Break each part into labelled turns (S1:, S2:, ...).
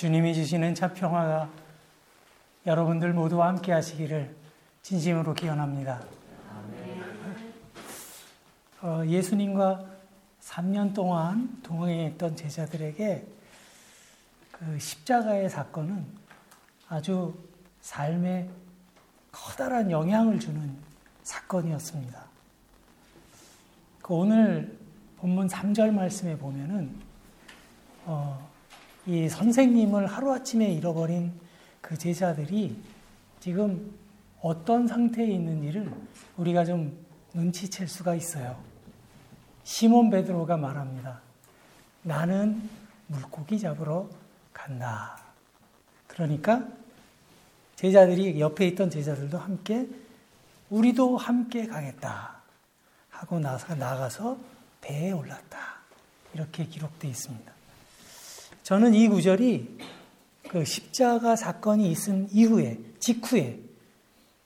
S1: 주님이 주시는 참 평화가 여러분들 모두와 함께 하시기를 진심으로 기원합니다. 어, 예수님과 3년 동안 동행했던 제자들에게 그 십자가의 사건은 아주 삶에 커다란 영향을 주는 사건이었습니다. 그 오늘 본문 3절 말씀에 보면은 어, 이 선생님을 하루아침에 잃어버린 그 제자들이 지금 어떤 상태에 있는지를 우리가 좀 눈치챌 수가 있어요. 시몬 베드로가 말합니다. 나는 물고기 잡으러 간다. 그러니까 제자들이 옆에 있던 제자들도 함께 우리도 함께 가겠다 하고 나가서 배에 올랐다. 이렇게 기록되어 있습니다. 저는 이 구절이 그 십자가 사건이 있은 이후에, 직후에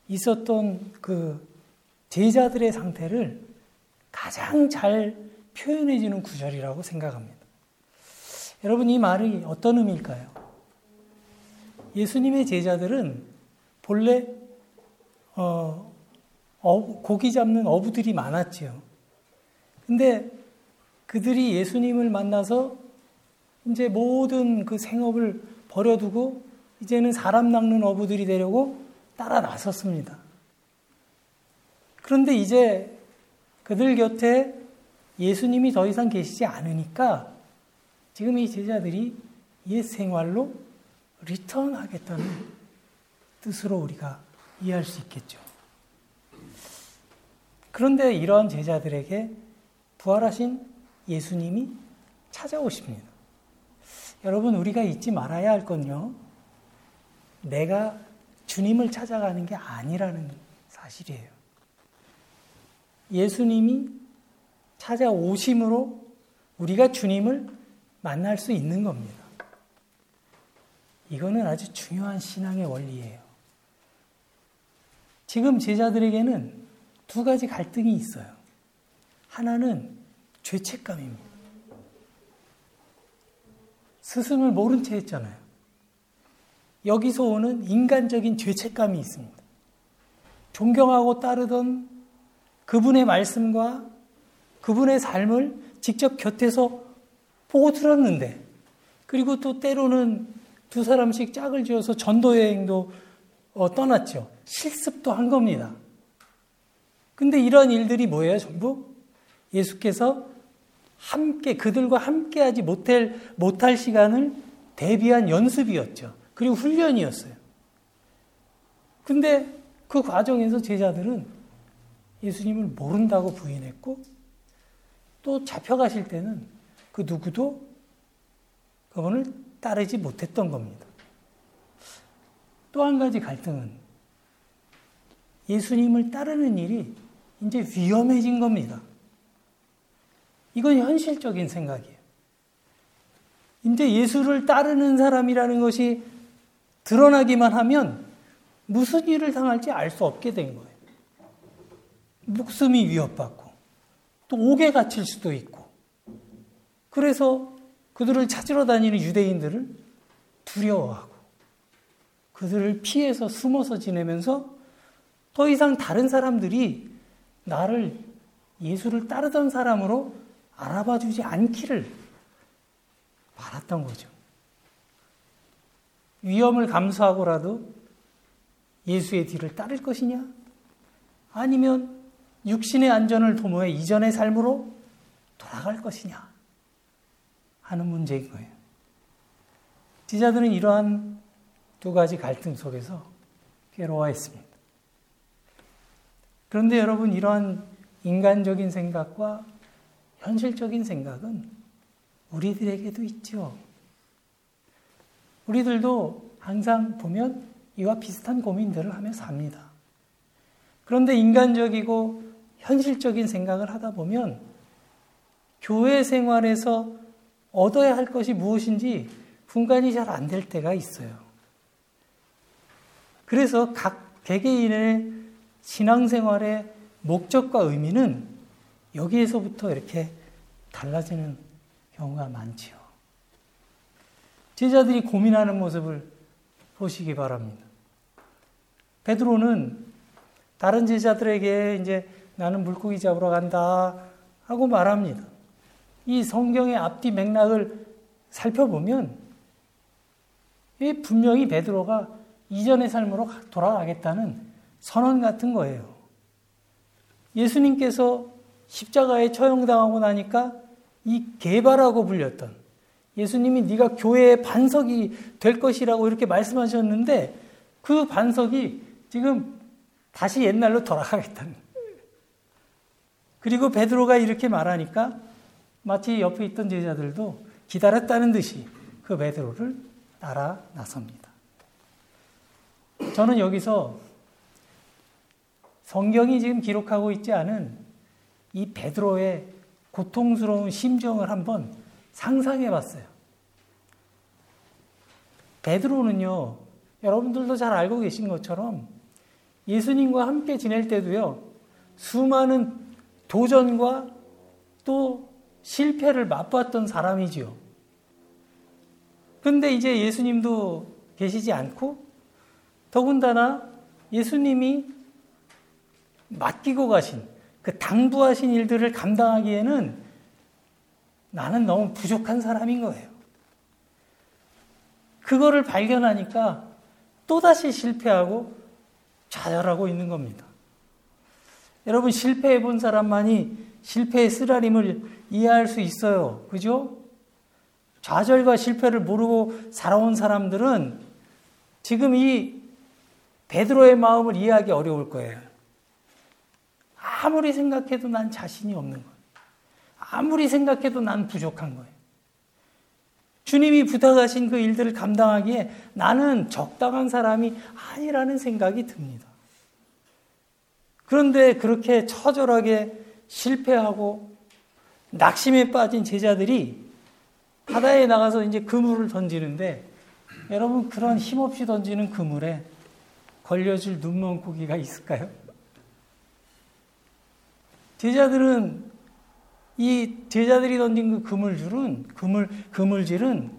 S1: 있었던 그 제자들의 상태를 가장 잘 표현해주는 구절이라고 생각합니다. 여러분, 이 말이 어떤 의미일까요? 예수님의 제자들은 본래, 어, 고기 잡는 어부들이 많았지요. 근데 그들이 예수님을 만나서 이제 모든 그 생업을 버려두고 이제는 사람 낚는 어부들이 되려고 따라 나섰습니다. 그런데 이제 그들 곁에 예수님이 더 이상 계시지 않으니까 지금 이 제자들이 옛 생활로 리턴하겠다는 뜻으로 우리가 이해할 수 있겠죠. 그런데 이러한 제자들에게 부활하신 예수님이 찾아오십니다. 여러분, 우리가 잊지 말아야 할 건요. 내가 주님을 찾아가는 게 아니라는 사실이에요. 예수님이 찾아오심으로 우리가 주님을 만날 수 있는 겁니다. 이거는 아주 중요한 신앙의 원리예요. 지금 제자들에게는 두 가지 갈등이 있어요. 하나는 죄책감입니다. 스승을 모른 채 했잖아요. 여기서 오는 인간적인 죄책감이 있습니다. 존경하고 따르던 그분의 말씀과 그분의 삶을 직접 곁에서 보고 들었는데, 그리고 또 때로는 두 사람씩 짝을 지어서 전도 여행도 어, 떠났죠. 실습도 한 겁니다. 근데 이런 일들이 뭐예요, 전부? 예수께서 함께 그들과 함께하지 못할 못할 시간을 대비한 연습이었죠. 그리고 훈련이었어요. 근데 그 과정에서 제자들은 예수님을 모른다고 부인했고 또 잡혀가실 때는 그 누구도 그분을 따르지 못했던 겁니다. 또 한 가지 갈등은 예수님을 따르는 일이 이제 위험해진 겁니다. 이건 현실적인 생각이에요. 이제 예수를 따르는 사람이라는 것이 드러나기만 하면 무슨 일을 당할지 알 수 없게 된 거예요. 목숨이 위협받고 또 옥에 갇힐 수도 있고 그래서 그들을 찾으러 다니는 유대인들을 두려워하고 그들을 피해서 숨어서 지내면서 더 이상 다른 사람들이 나를 예수를 따르던 사람으로 알아봐 주지 않기를 바랐던 거죠. 위험을 감수하고라도 예수의 뒤를 따를 것이냐? 아니면 육신의 안전을 도모해 이전의 삶으로 돌아갈 것이냐? 하는 문제인 거예요. 지자들은 이러한 두 가지 갈등 속에서 괴로워했습니다. 그런데 여러분, 이러한 인간적인 생각과 현실적인 생각은 우리들에게도 있죠. 우리들도 항상 보면 이와 비슷한 고민들을 하며 삽니다. 그런데 인간적이고 현실적인 생각을 하다 보면 교회 생활에서 얻어야 할 것이 무엇인지 분간이 잘 안 될 때가 있어요. 그래서 각 개개인의 신앙생활의 목적과 의미는 여기에서부터 이렇게 달라지는 경우가 많지요. 제자들이 고민하는 모습을 보시기 바랍니다. 베드로는 다른 제자들에게 이제 나는 물고기 잡으러 간다 하고 말합니다. 이 성경의 앞뒤 맥락을 살펴보면 분명히 베드로가 이전의 삶으로 돌아가겠다는 선언 같은 거예요. 예수님께서 십자가에 처형당하고 나니까 이 개바라고 불렸던 예수님이 네가 교회의 반석이 될 것이라고 이렇게 말씀하셨는데 그 반석이 지금 다시 옛날로 돌아가겠다는 그리고 베드로가 이렇게 말하니까 마치 옆에 있던 제자들도 기다렸다는 듯이 그 베드로를 따라 나섭니다. 저는 여기서 성경이 지금 기록하고 있지 않은 이 베드로의 고통스러운 심정을 한번 상상해 봤어요. 베드로는요, 여러분들도 잘 알고 계신 것처럼 예수님과 함께 지낼 때도요, 수많은 도전과 또 실패를 맛봤던 사람이지요. 근데 이제 예수님도 계시지 않고, 더군다나 예수님이 맡기고 가신 그 당부하신 일들을 감당하기에는 나는 너무 부족한 사람인 거예요. 그거를 발견하니까 또다시 실패하고 좌절하고 있는 겁니다. 여러분, 실패해 본 사람만이 실패의 쓰라림을 이해할 수 있어요. 그죠? 좌절과 실패를 모르고 살아온 사람들은 지금 이 베드로의 마음을 이해하기 어려울 거예요. 아무리 생각해도 난 자신이 없는 거예요. 아무리 생각해도 난 부족한 거예요. 주님이 부탁하신 그 일들을 감당하기에 나는 적당한 사람이 아니라는 생각이 듭니다. 그런데 그렇게 처절하게 실패하고 낙심에 빠진 제자들이 바다에 나가서 이제 그물을 던지는데 여러분 그런 힘없이 던지는 그물에 걸려줄 눈먼 고기가 있을까요? 제자들은 이 제자들이 던진 그 그물줄은 그물 그물질은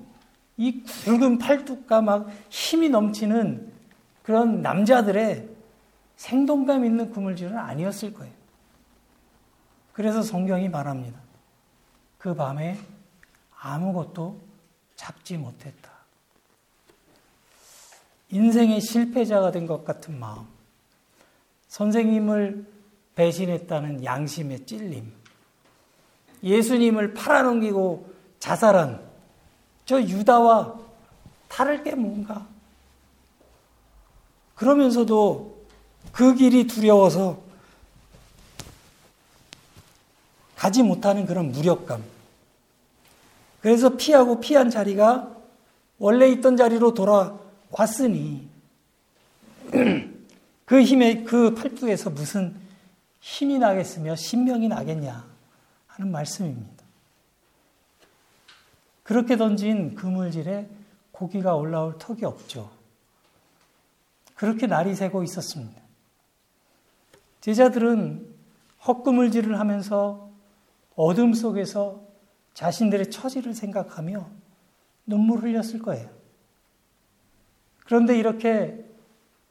S1: 이 굵은 팔뚝과 막 힘이 넘치는 그런 남자들의 생동감 있는 그물질은 아니었을 거예요. 그래서 성경이 말합니다. 그 밤에 아무것도 잡지 못했다. 인생의 실패자가 된 것 같은 마음. 선생님을 배신했다는 양심의 찔림. 예수님을 팔아넘기고 자살한 저 유다와 다를 게 뭔가. 그러면서도 그 길이 두려워서 가지 못하는 그런 무력감. 그래서 피하고 피한 자리가 원래 있던 자리로 돌아왔으니 그 힘에 그 팔뚝에서 무슨 힘이 나겠으며 신명이 나겠냐 하는 말씀입니다. 그렇게 던진 그물질에 고기가 올라올 턱이 없죠. 그렇게 날이 새고 있었습니다. 제자들은 헛그물질을 하면서 어둠 속에서 자신들의 처지를 생각하며 눈물 흘렸을 거예요. 그런데 이렇게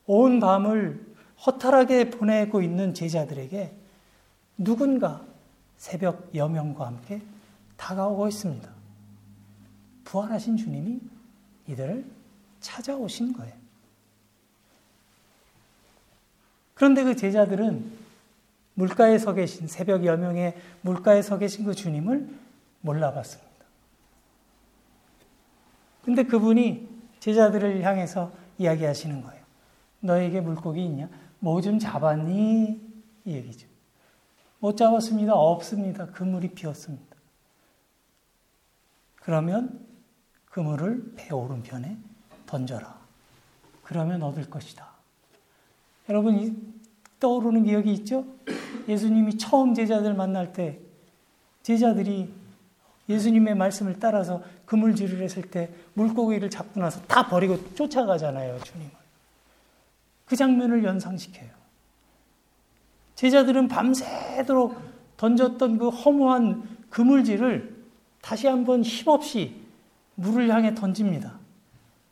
S1: 온 밤을 허탈하게 보내고 있는 제자들에게 누군가 새벽 여명과 함께 다가오고 있습니다. 부활하신 주님이 이들을 찾아오신 거예요. 그런데 그 제자들은 물가에 서 계신 새벽 여명의 물가에 서 계신 그 주님을 몰라봤습니다. 근데 그분이 제자들을 향해서 이야기하시는 거예요. 너에게 물고기 있냐? 뭐 좀 잡았니? 이 얘기죠. 못 잡았습니다. 없습니다. 그물이 비었습니다. 그러면 그물을 배 오른편에 던져라. 그러면 얻을 것이다. 여러분 떠오르는 기억이 있죠? 예수님이 처음 제자들 만날 때 제자들이 예수님의 말씀을 따라서 그물질을 했을 때 물고기를 잡고 나서 다 버리고 쫓아가잖아요, 주님을. 그 장면을 연상시켜요. 제자들은 밤새도록 던졌던 그 허무한 그물질을 다시 한번 힘없이 물을 향해 던집니다.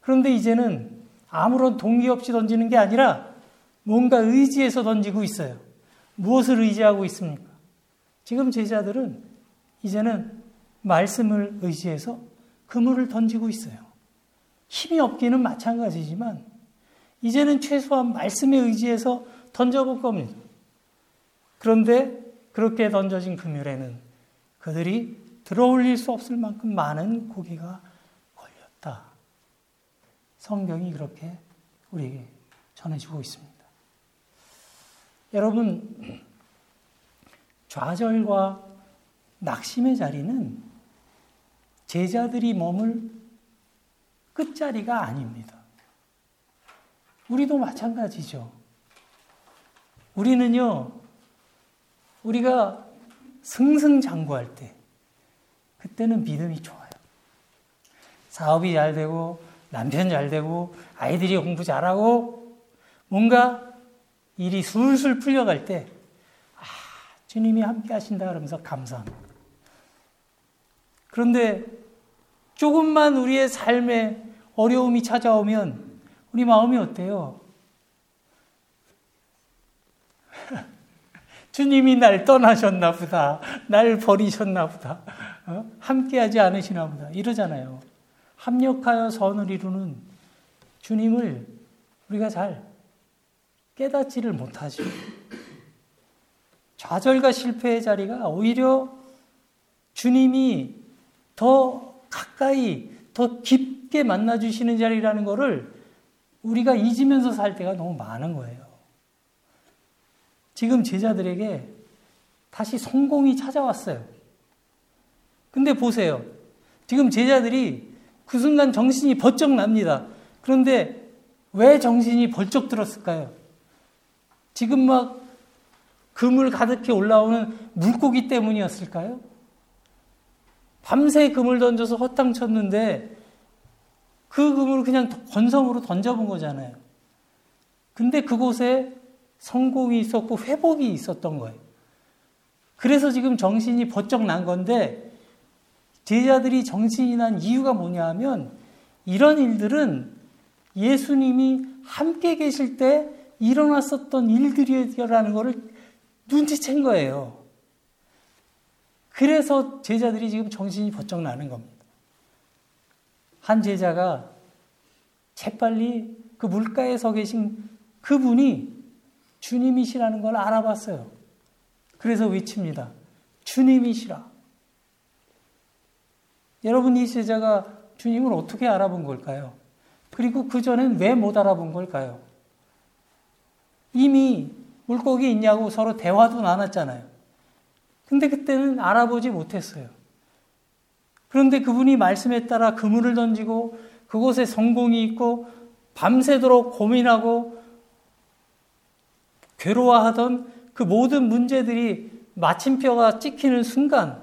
S1: 그런데 이제는 아무런 동기 없이 던지는 게 아니라 뭔가 의지해서 던지고 있어요. 무엇을 의지하고 있습니까? 지금 제자들은 이제는 말씀을 의지해서 그물을 던지고 있어요. 힘이 없기는 마찬가지지만 이제는 최소한 말씀에 의지해서 던져볼 겁니다. 그런데 그렇게 던져진 그물에는 그들이 들어올릴 수 없을 만큼 많은 고기가 걸렸다. 성경이 그렇게 우리에게 전해지고 있습니다. 여러분, 좌절과 낙심의 자리는 제자들이 머물 끝자리가 아닙니다. 우리도 마찬가지죠. 우리는요, 우리가 승승장구할 때, 그때는 믿음이 좋아요. 사업이 잘 되고, 남편 잘 되고, 아이들이 공부 잘하고, 뭔가 일이 술술 풀려갈 때, 아, 주님이 함께 하신다 그러면서 감사합니다. 그런데 조금만 우리의 삶에 어려움이 찾아오면 우리 마음이 어때요? 주님이 날 떠나셨나 보다. 날 버리셨나 보다. 어? 함께하지 않으시나 보다. 이러잖아요. 합력하여 선을 이루는 주님을 우리가 잘 깨닫지를 못하죠. 좌절과 실패의 자리가 오히려 주님이 더 가까이, 더 깊게 만나주시는 자리라는 것을 우리가 잊으면서 살 때가 너무 많은 거예요. 지금 제자들에게 다시 성공이 찾아왔어요. 근데 보세요. 지금 제자들이 그 순간 정신이 번쩍 납니다. 그런데 왜 정신이 번쩍 들었을까요? 지금 막 그물 가득히 올라오는 물고기 때문이었을까요? 밤새 그물 던져서 허탕 쳤는데 그 그물을 그냥 건성으로 던져본 거잖아요. 근데 그곳에 성공이 있었고 회복이 있었던 거예요. 그래서 지금 정신이 번쩍 난 건데 제자들이 정신이 난 이유가 뭐냐 하면 이런 일들은 예수님이 함께 계실 때 일어났었던 일들이라는 것을 눈치챈 거예요. 그래서 제자들이 지금 정신이 번쩍 나는 겁니다. 한 제자가 재빨리 그 물가에 서 계신 그분이 주님이시라는 걸 알아봤어요. 그래서 외칩니다. 주님이시라. 여러분, 이 제자가 주님을 어떻게 알아본 걸까요? 그리고 그전엔 왜 못 알아본 걸까요? 이미 물고기 있냐고 서로 대화도 나눴잖아요. 근데 그때는 알아보지 못했어요. 그런데 그분이 말씀에 따라 그물을 던지고 그곳에 성공이 있고 밤새도록 고민하고 괴로워하던 그 모든 문제들이 마침표가 찍히는 순간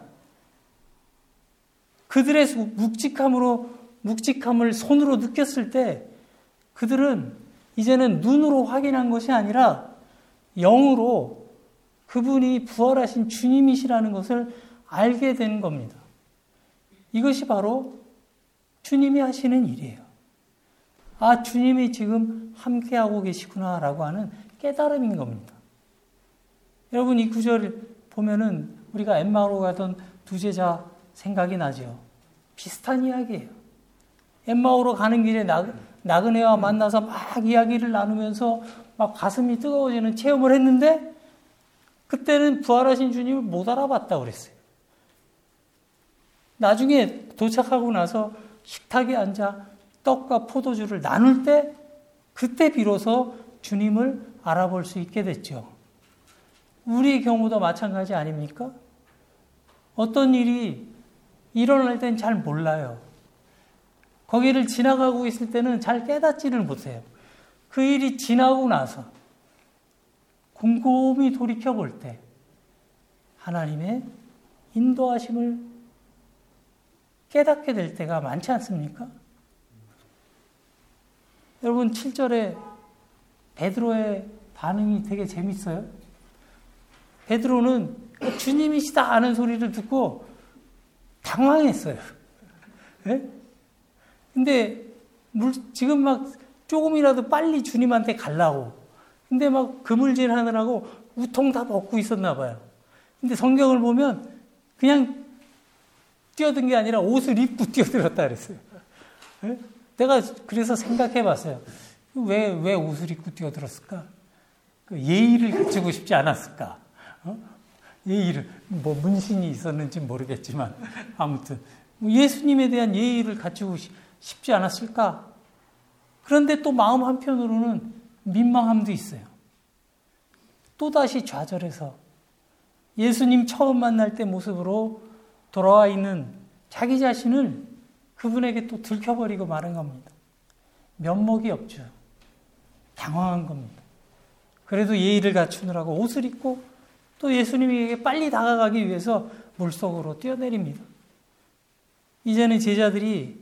S1: 그들의 묵직함으로 묵직함을 손으로 느꼈을 때 그들은 이제는 눈으로 확인한 것이 아니라 영으로 그분이 부활하신 주님이시라는 것을 알게 된 겁니다. 이것이 바로 주님이 하시는 일이에요. 아, 주님이 지금 함께하고 계시구나라고 하는 깨달음인 겁니다. 여러분 이 구절 보면은 우리가 엠마오로 가던 두 제자 생각이 나죠. 비슷한 이야기예요. 엠마오로 가는 길에 나, 나그네와 만나서 막 이야기를 나누면서 막 가슴이 뜨거워지는 체험을 했는데 그때는 부활하신 주님을 못 알아봤다 그랬어요. 나중에 도착하고 나서 식탁에 앉아 떡과 포도주를 나눌 때 그때 비로소 주님을 알아볼 수 있게 됐죠. 우리의 경우도 마찬가지 아닙니까? 어떤 일이 일어날 땐 잘 몰라요. 거기를 지나가고 있을 때는 잘 깨닫지를 못해요. 그 일이 지나고 나서 곰곰이 돌이켜 볼 때 하나님의 인도하심을 깨닫게 될 때가 많지 않습니까? 여러분 7절에 베드로의 반응이 되게 재밌어요. 베드로는 주님이시다 하는 소리를 듣고 당황했어요. 네? 근데 물, 지금 막 조금이라도 빨리 주님한테 갈라고. 근데 막 그물질 하느라고 우통 다 벗고 있었나 봐요. 근데 성경을 보면 그냥 뛰어든 게 아니라 옷을 입고 뛰어들었다 그랬어요. 네? 내가 그래서 생각해 봤어요. 왜, 왜 옷을 입고 뛰어들었을까? 그 예의를 갖추고 싶지 않았을까? 어? 예의를, 뭐 문신이 있었는지 모르겠지만, 아무튼, 뭐 예수님에 대한 예의를 갖추고 싶지 않았을까? 그런데 또 마음 한편으로는 민망함도 있어요. 또다시 좌절해서 예수님 처음 만날 때 모습으로 돌아와 있는 자기 자신을 그분에게 또 들켜버리고 마는 겁니다. 면목이 없죠. 당황한 겁니다. 그래도 예의를 갖추느라고 옷을 입고 또 예수님에게 빨리 다가가기 위해서 물속으로 뛰어내립니다. 이제는 제자들이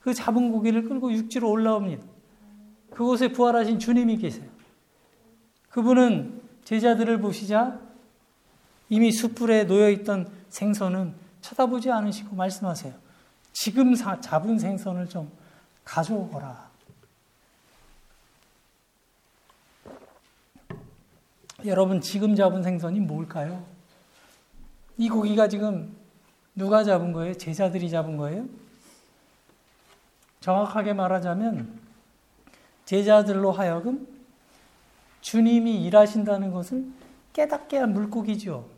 S1: 그 잡은 고기를 끌고 육지로 올라옵니다. 그곳에 부활하신 주님이 계세요. 그분은 제자들을 보시자 이미 숯불에 놓여 있던 생선은 쳐다보지 않으시고 말씀하세요. 지금 잡은 생선을 좀 가져오거라. 여러분, 지금 잡은 생선이 뭘까요? 이 고기가 지금 누가 잡은 거예요? 제자들이 잡은 거예요? 정확하게 말하자면, 제자들로 하여금 주님이 일하신다는 것을 깨닫게 한 물고기죠.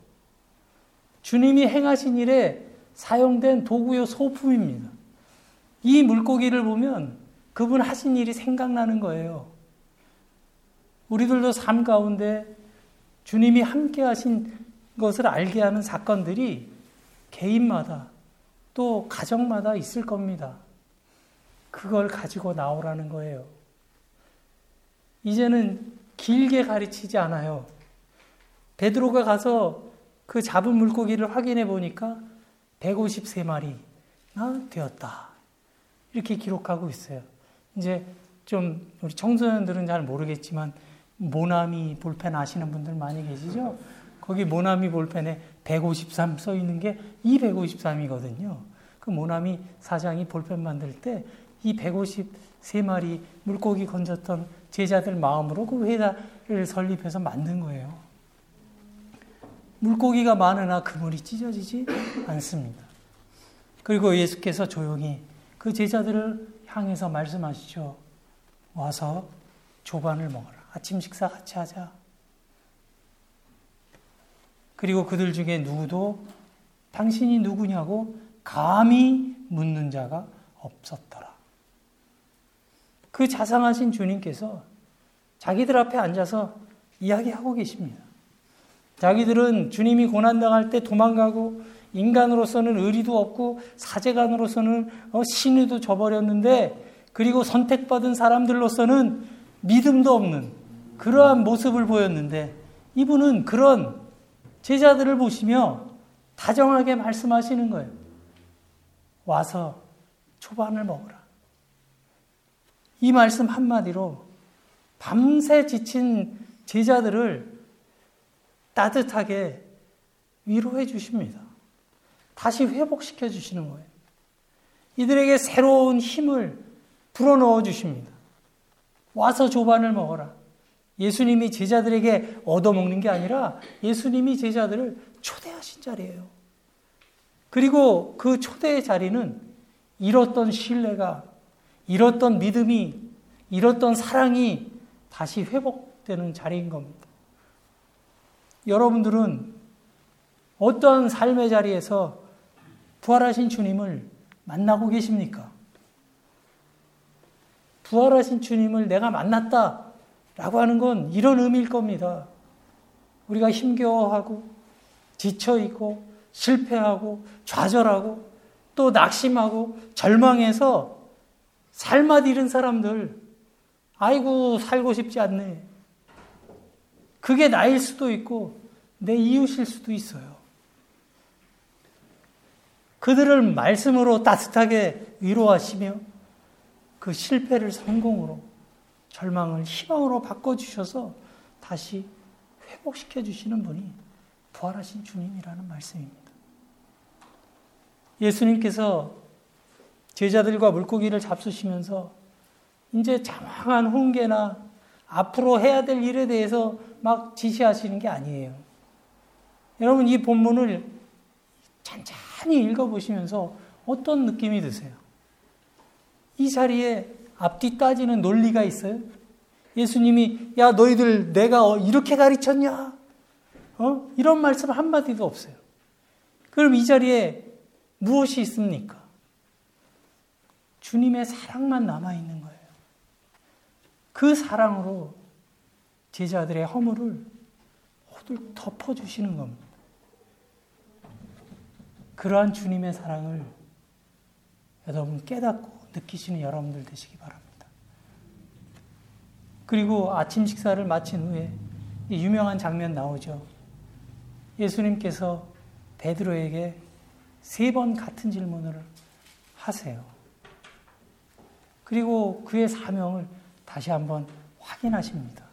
S1: 주님이 행하신 일에 사용된 도구요 소품입니다. 이 물고기를 보면 그분 하신 일이 생각나는 거예요. 우리들도 삶 가운데 주님이 함께 하신 것을 알게 하는 사건들이 개인마다 또 가정마다 있을 겁니다. 그걸 가지고 나오라는 거예요. 이제는 길게 가르치지 않아요. 베드로가 가서 그 잡은 물고기를 확인해 보니까 153마리나 되었다. 이렇게 기록하고 있어요. 이제 좀 우리 청소년들은 잘 모르겠지만 모나미 볼펜 아시는 분들 많이 계시죠? 거기 모나미 볼펜에 153 써 있는 게 이 153이거든요. 그 모나미 사장이 볼펜 만들 때 이 153마리 물고기 건졌던 제자들 마음으로 그 회사를 설립해서 만든 거예요. 물고기가 많으나 그물이 찢어지지 않습니다. 그리고 예수께서 조용히 그 제자들을 향해서 말씀하시죠. 와서 조반을 먹어라. 아침 식사 같이 하자. 그리고 그들 중에 누구도 당신이 누구냐고 감히 묻는 자가 없었더라. 그 자상하신 주님께서 자기들 앞에 앉아서 이야기하고 계십니다. 자기들은 주님이 고난당할 때 도망가고 인간으로서는 의리도 없고 사제간으로서는 어, 신의도 저버렸는데 그리고 선택받은 사람들로서는 믿음도 없는 그러한 모습을 보였는데 이분은 그런 제자들을 보시며 다정하게 말씀하시는 거예요. 와서 초반을 먹어라. 이 말씀 한마디로 밤새 지친 제자들을 따뜻하게 위로해 주십니다. 다시 회복시켜 주시는 거예요. 이들에게 새로운 힘을 불어넣어 주십니다. 와서 조반을 먹어라. 예수님이 제자들에게 얻어먹는 게 아니라 예수님이 제자들을 초대하신 자리예요. 그리고 그 초대의 자리는 잃었던 신뢰가, 잃었던 믿음이, 잃었던 사랑이 다시 회복되는 자리인 겁니다. 여러분들은 어떠한 삶의 자리에서 부활하신 주님을 만나고 계십니까? 부활하신 주님을 내가 만났다 라고 하는 건 이런 의미일 겁니다. 우리가 힘겨워하고 지쳐있고 실패하고 좌절하고 또 낙심하고 절망해서 삶맛 잃은 사람들 아이고 살고 싶지 않네. 그게 나일 수도 있고 내 이웃일 수도 있어요. 그들을 말씀으로 따뜻하게 위로하시며 그 실패를 성공으로 절망을 희망으로 바꿔주셔서 다시 회복시켜 주시는 분이 부활하신 주님이라는 말씀입니다. 예수님께서 제자들과 물고기를 잡수시면서 이제 장황한 훈계나 앞으로 해야 될 일에 대해서 막 지시하시는 게 아니에요. 여러분 이 본문을 찬찬히 읽어보시면서 어떤 느낌이 드세요? 이 자리에 앞뒤 따지는 논리가 있어요? 예수님이 야 너희들 내가 어, 이렇게 가르쳤냐? 어? 이런 말씀 한마디도 없어요. 그럼 이 자리에 무엇이 있습니까? 주님의 사랑만 남아 있는 거예요. 그 사랑으로 제자들의 허물을 호들 덮어주시는 겁니다. 그러한 주님의 사랑을 여러분 깨닫고 느끼시는 여러분들 되시기 바랍니다. 그리고 아침 식사를 마친 후에 유명한 장면 나오죠. 예수님께서 베드로에게 세 번 같은 질문을 하세요. 그리고 그의 사명을 다시 한번 확인하십니다.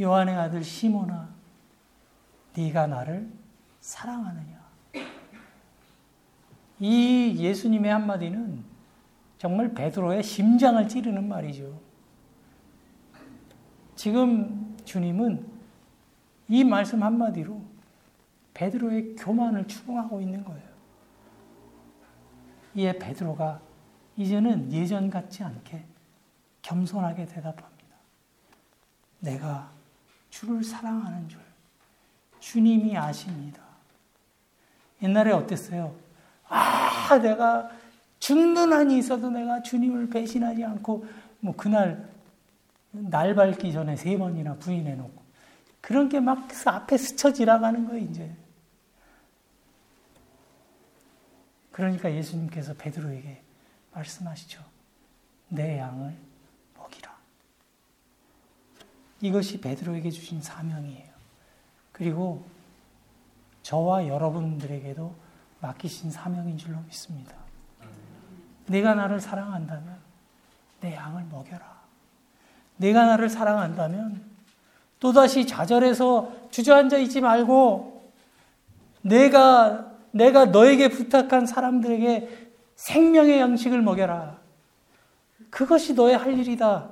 S1: 요한의 아들 시모나, 네가 나를 사랑하느냐? 이 예수님의 한마디는 정말 베드로의 심장을 찌르는 말이죠. 지금 주님은 이 말씀 한마디로 베드로의 교만을 추궁하고 있는 거예요. 이에 베드로가 이제는 예전 같지 않게 겸손하게 대답합니다. 내가 주를 사랑하는 줄 주님이 아십니다. 옛날에 어땠어요? 아, 내가 죽는 한이 있어도 내가 주님을 배신하지 않고 뭐 그날 날 밝기 전에 세 번이나 부인해 놓고 그런 게 막 앞에 스쳐 지나가는 거예요, 이제. 그러니까 예수님께서 베드로에게 말씀하시죠. 내 양을. 이것이 베드로에게 주신 사명이에요. 그리고 저와 여러분들에게도 맡기신 사명인 줄로 믿습니다. 내가 나를 사랑한다면 내 양을 먹여라. 내가 나를 사랑한다면 또다시 좌절해서 주저앉아 있지 말고 내가 내가 너에게 부탁한 사람들에게 생명의 양식을 먹여라. 그것이 너의 할 일이다.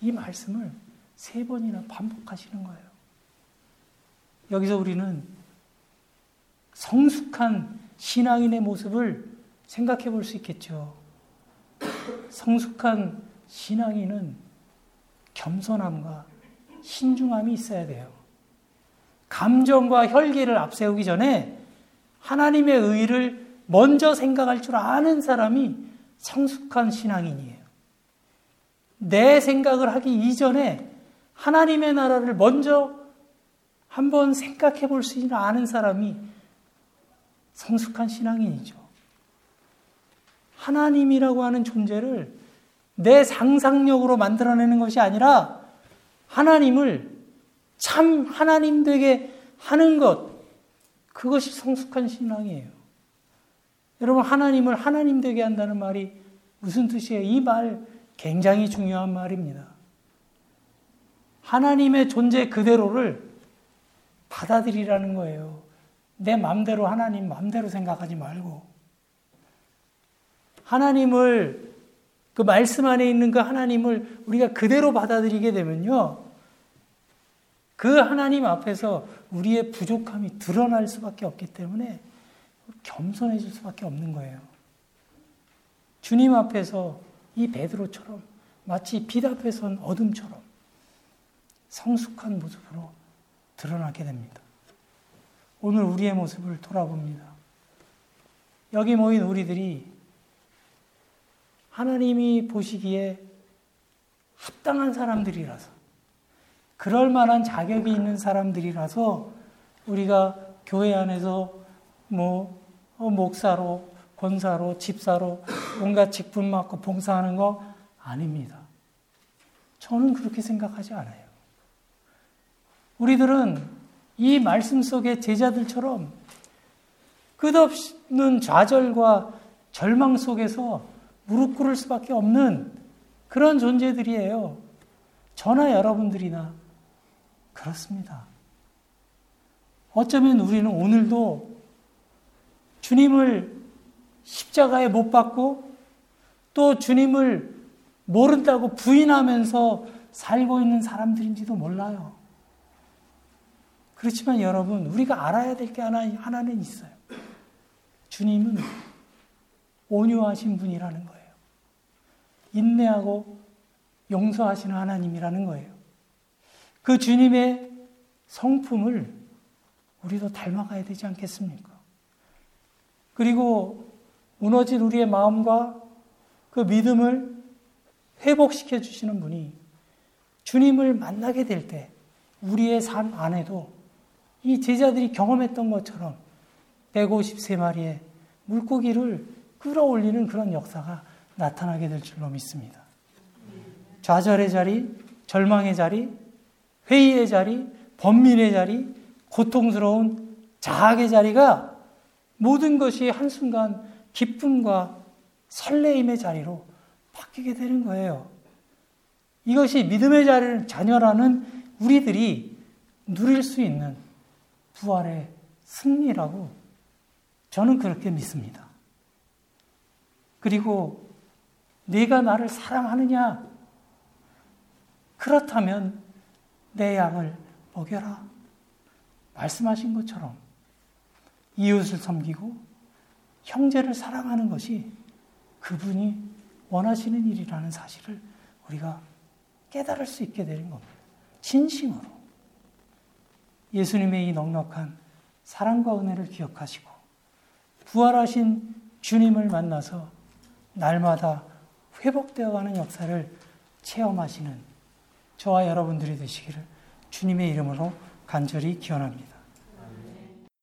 S1: 이 말씀을 세 번이나 반복하시는 거예요. 여기서 우리는 성숙한 신앙인의 모습을 생각해 볼 수 있겠죠. 성숙한 신앙인은 겸손함과 신중함이 있어야 돼요. 감정과 혈기를 앞세우기 전에 하나님의 의를 먼저 생각할 줄 아는 사람이 성숙한 신앙인이에요. 내 생각을 하기 이전에 하나님의 나라를 먼저 한번 생각해 볼 수 있는 아는 사람이 성숙한 신앙인이죠. 하나님이라고 하는 존재를 내 상상력으로 만들어내는 것이 아니라 하나님을 참 하나님 되게 하는 것, 그것이 성숙한 신앙이에요. 여러분, 하나님을 하나님 되게 한다는 말이 무슨 뜻이에요? 이 말 굉장히 중요한 말입니다. 하나님의 존재 그대로를 받아들이라는 거예요. 내 마음대로 하나님 마음대로 생각하지 말고 하나님을 그 말씀 안에 있는 그 하나님을 우리가 그대로 받아들이게 되면요. 그 하나님 앞에서 우리의 부족함이 드러날 수밖에 없기 때문에 겸손해질 수밖에 없는 거예요. 주님 앞에서 이 베드로처럼 마치 빛 앞에 선 어둠처럼 성숙한 모습으로 드러나게 됩니다. 오늘 우리의 모습을 돌아봅니다. 여기 모인 우리들이 하나님이 보시기에 합당한 사람들이라서 그럴 만한 자격이 있는 사람들이라서 우리가 교회 안에서 뭐 어, 목사로 권사로 집사로 온갖 직분 맡고 봉사하는 거 아닙니다. 저는 그렇게 생각하지 않아요. 우리들은 이 말씀 속의 제자들처럼 끝없는 좌절과 절망 속에서 무릎 꿇을 수밖에 없는 그런 존재들이에요. 저나 여러분들이나 그렇습니다. 어쩌면 우리는 오늘도 주님을 십자가에 못 박고 또 주님을 모른다고 부인하면서 살고 있는 사람들인지도 몰라요. 그렇지만 여러분, 우리가 알아야 될 게 하나, 하나는 있어요. 주님은 온유하신 분이라는 거예요. 인내하고 용서하시는 하나님이라는 거예요. 그 주님의 성품을 우리도 닮아가야 되지 않겠습니까? 그리고 무너진 우리의 마음과 그 믿음을 회복시켜 주시는 분이 주님을 만나게 될 때 우리의 삶 안에도 이 제자들이 경험했던 것처럼 153마리의 물고기를 끌어올리는 그런 역사가 나타나게 될 줄로 믿습니다. 좌절의 자리, 절망의 자리, 회의의 자리, 번민의 자리, 고통스러운 자학의 자리가 모든 것이 한순간 기쁨과 설레임의 자리로 바뀌게 되는 거예요. 이것이 믿음의 자리를 자녀라는 우리들이 누릴 수 있는 부활의 승리라고 저는 그렇게 믿습니다. 그리고 네가 나를 사랑하느냐? 그렇다면 내 양을 먹여라. 말씀하신 것처럼 이웃을 섬기고 형제를 사랑하는 것이 그분이 원하시는 일이라는 사실을 우리가 깨달을 수 있게 되는 겁니다. 진심으로. 예수님의 이 넉넉한 사랑과 은혜를 기억하시고 부활하신 주님을 만나서 날마다 회복되어 가는 역사를 체험하시는 저와 여러분들이 되시기를 주님의 이름으로 간절히 기원합니다.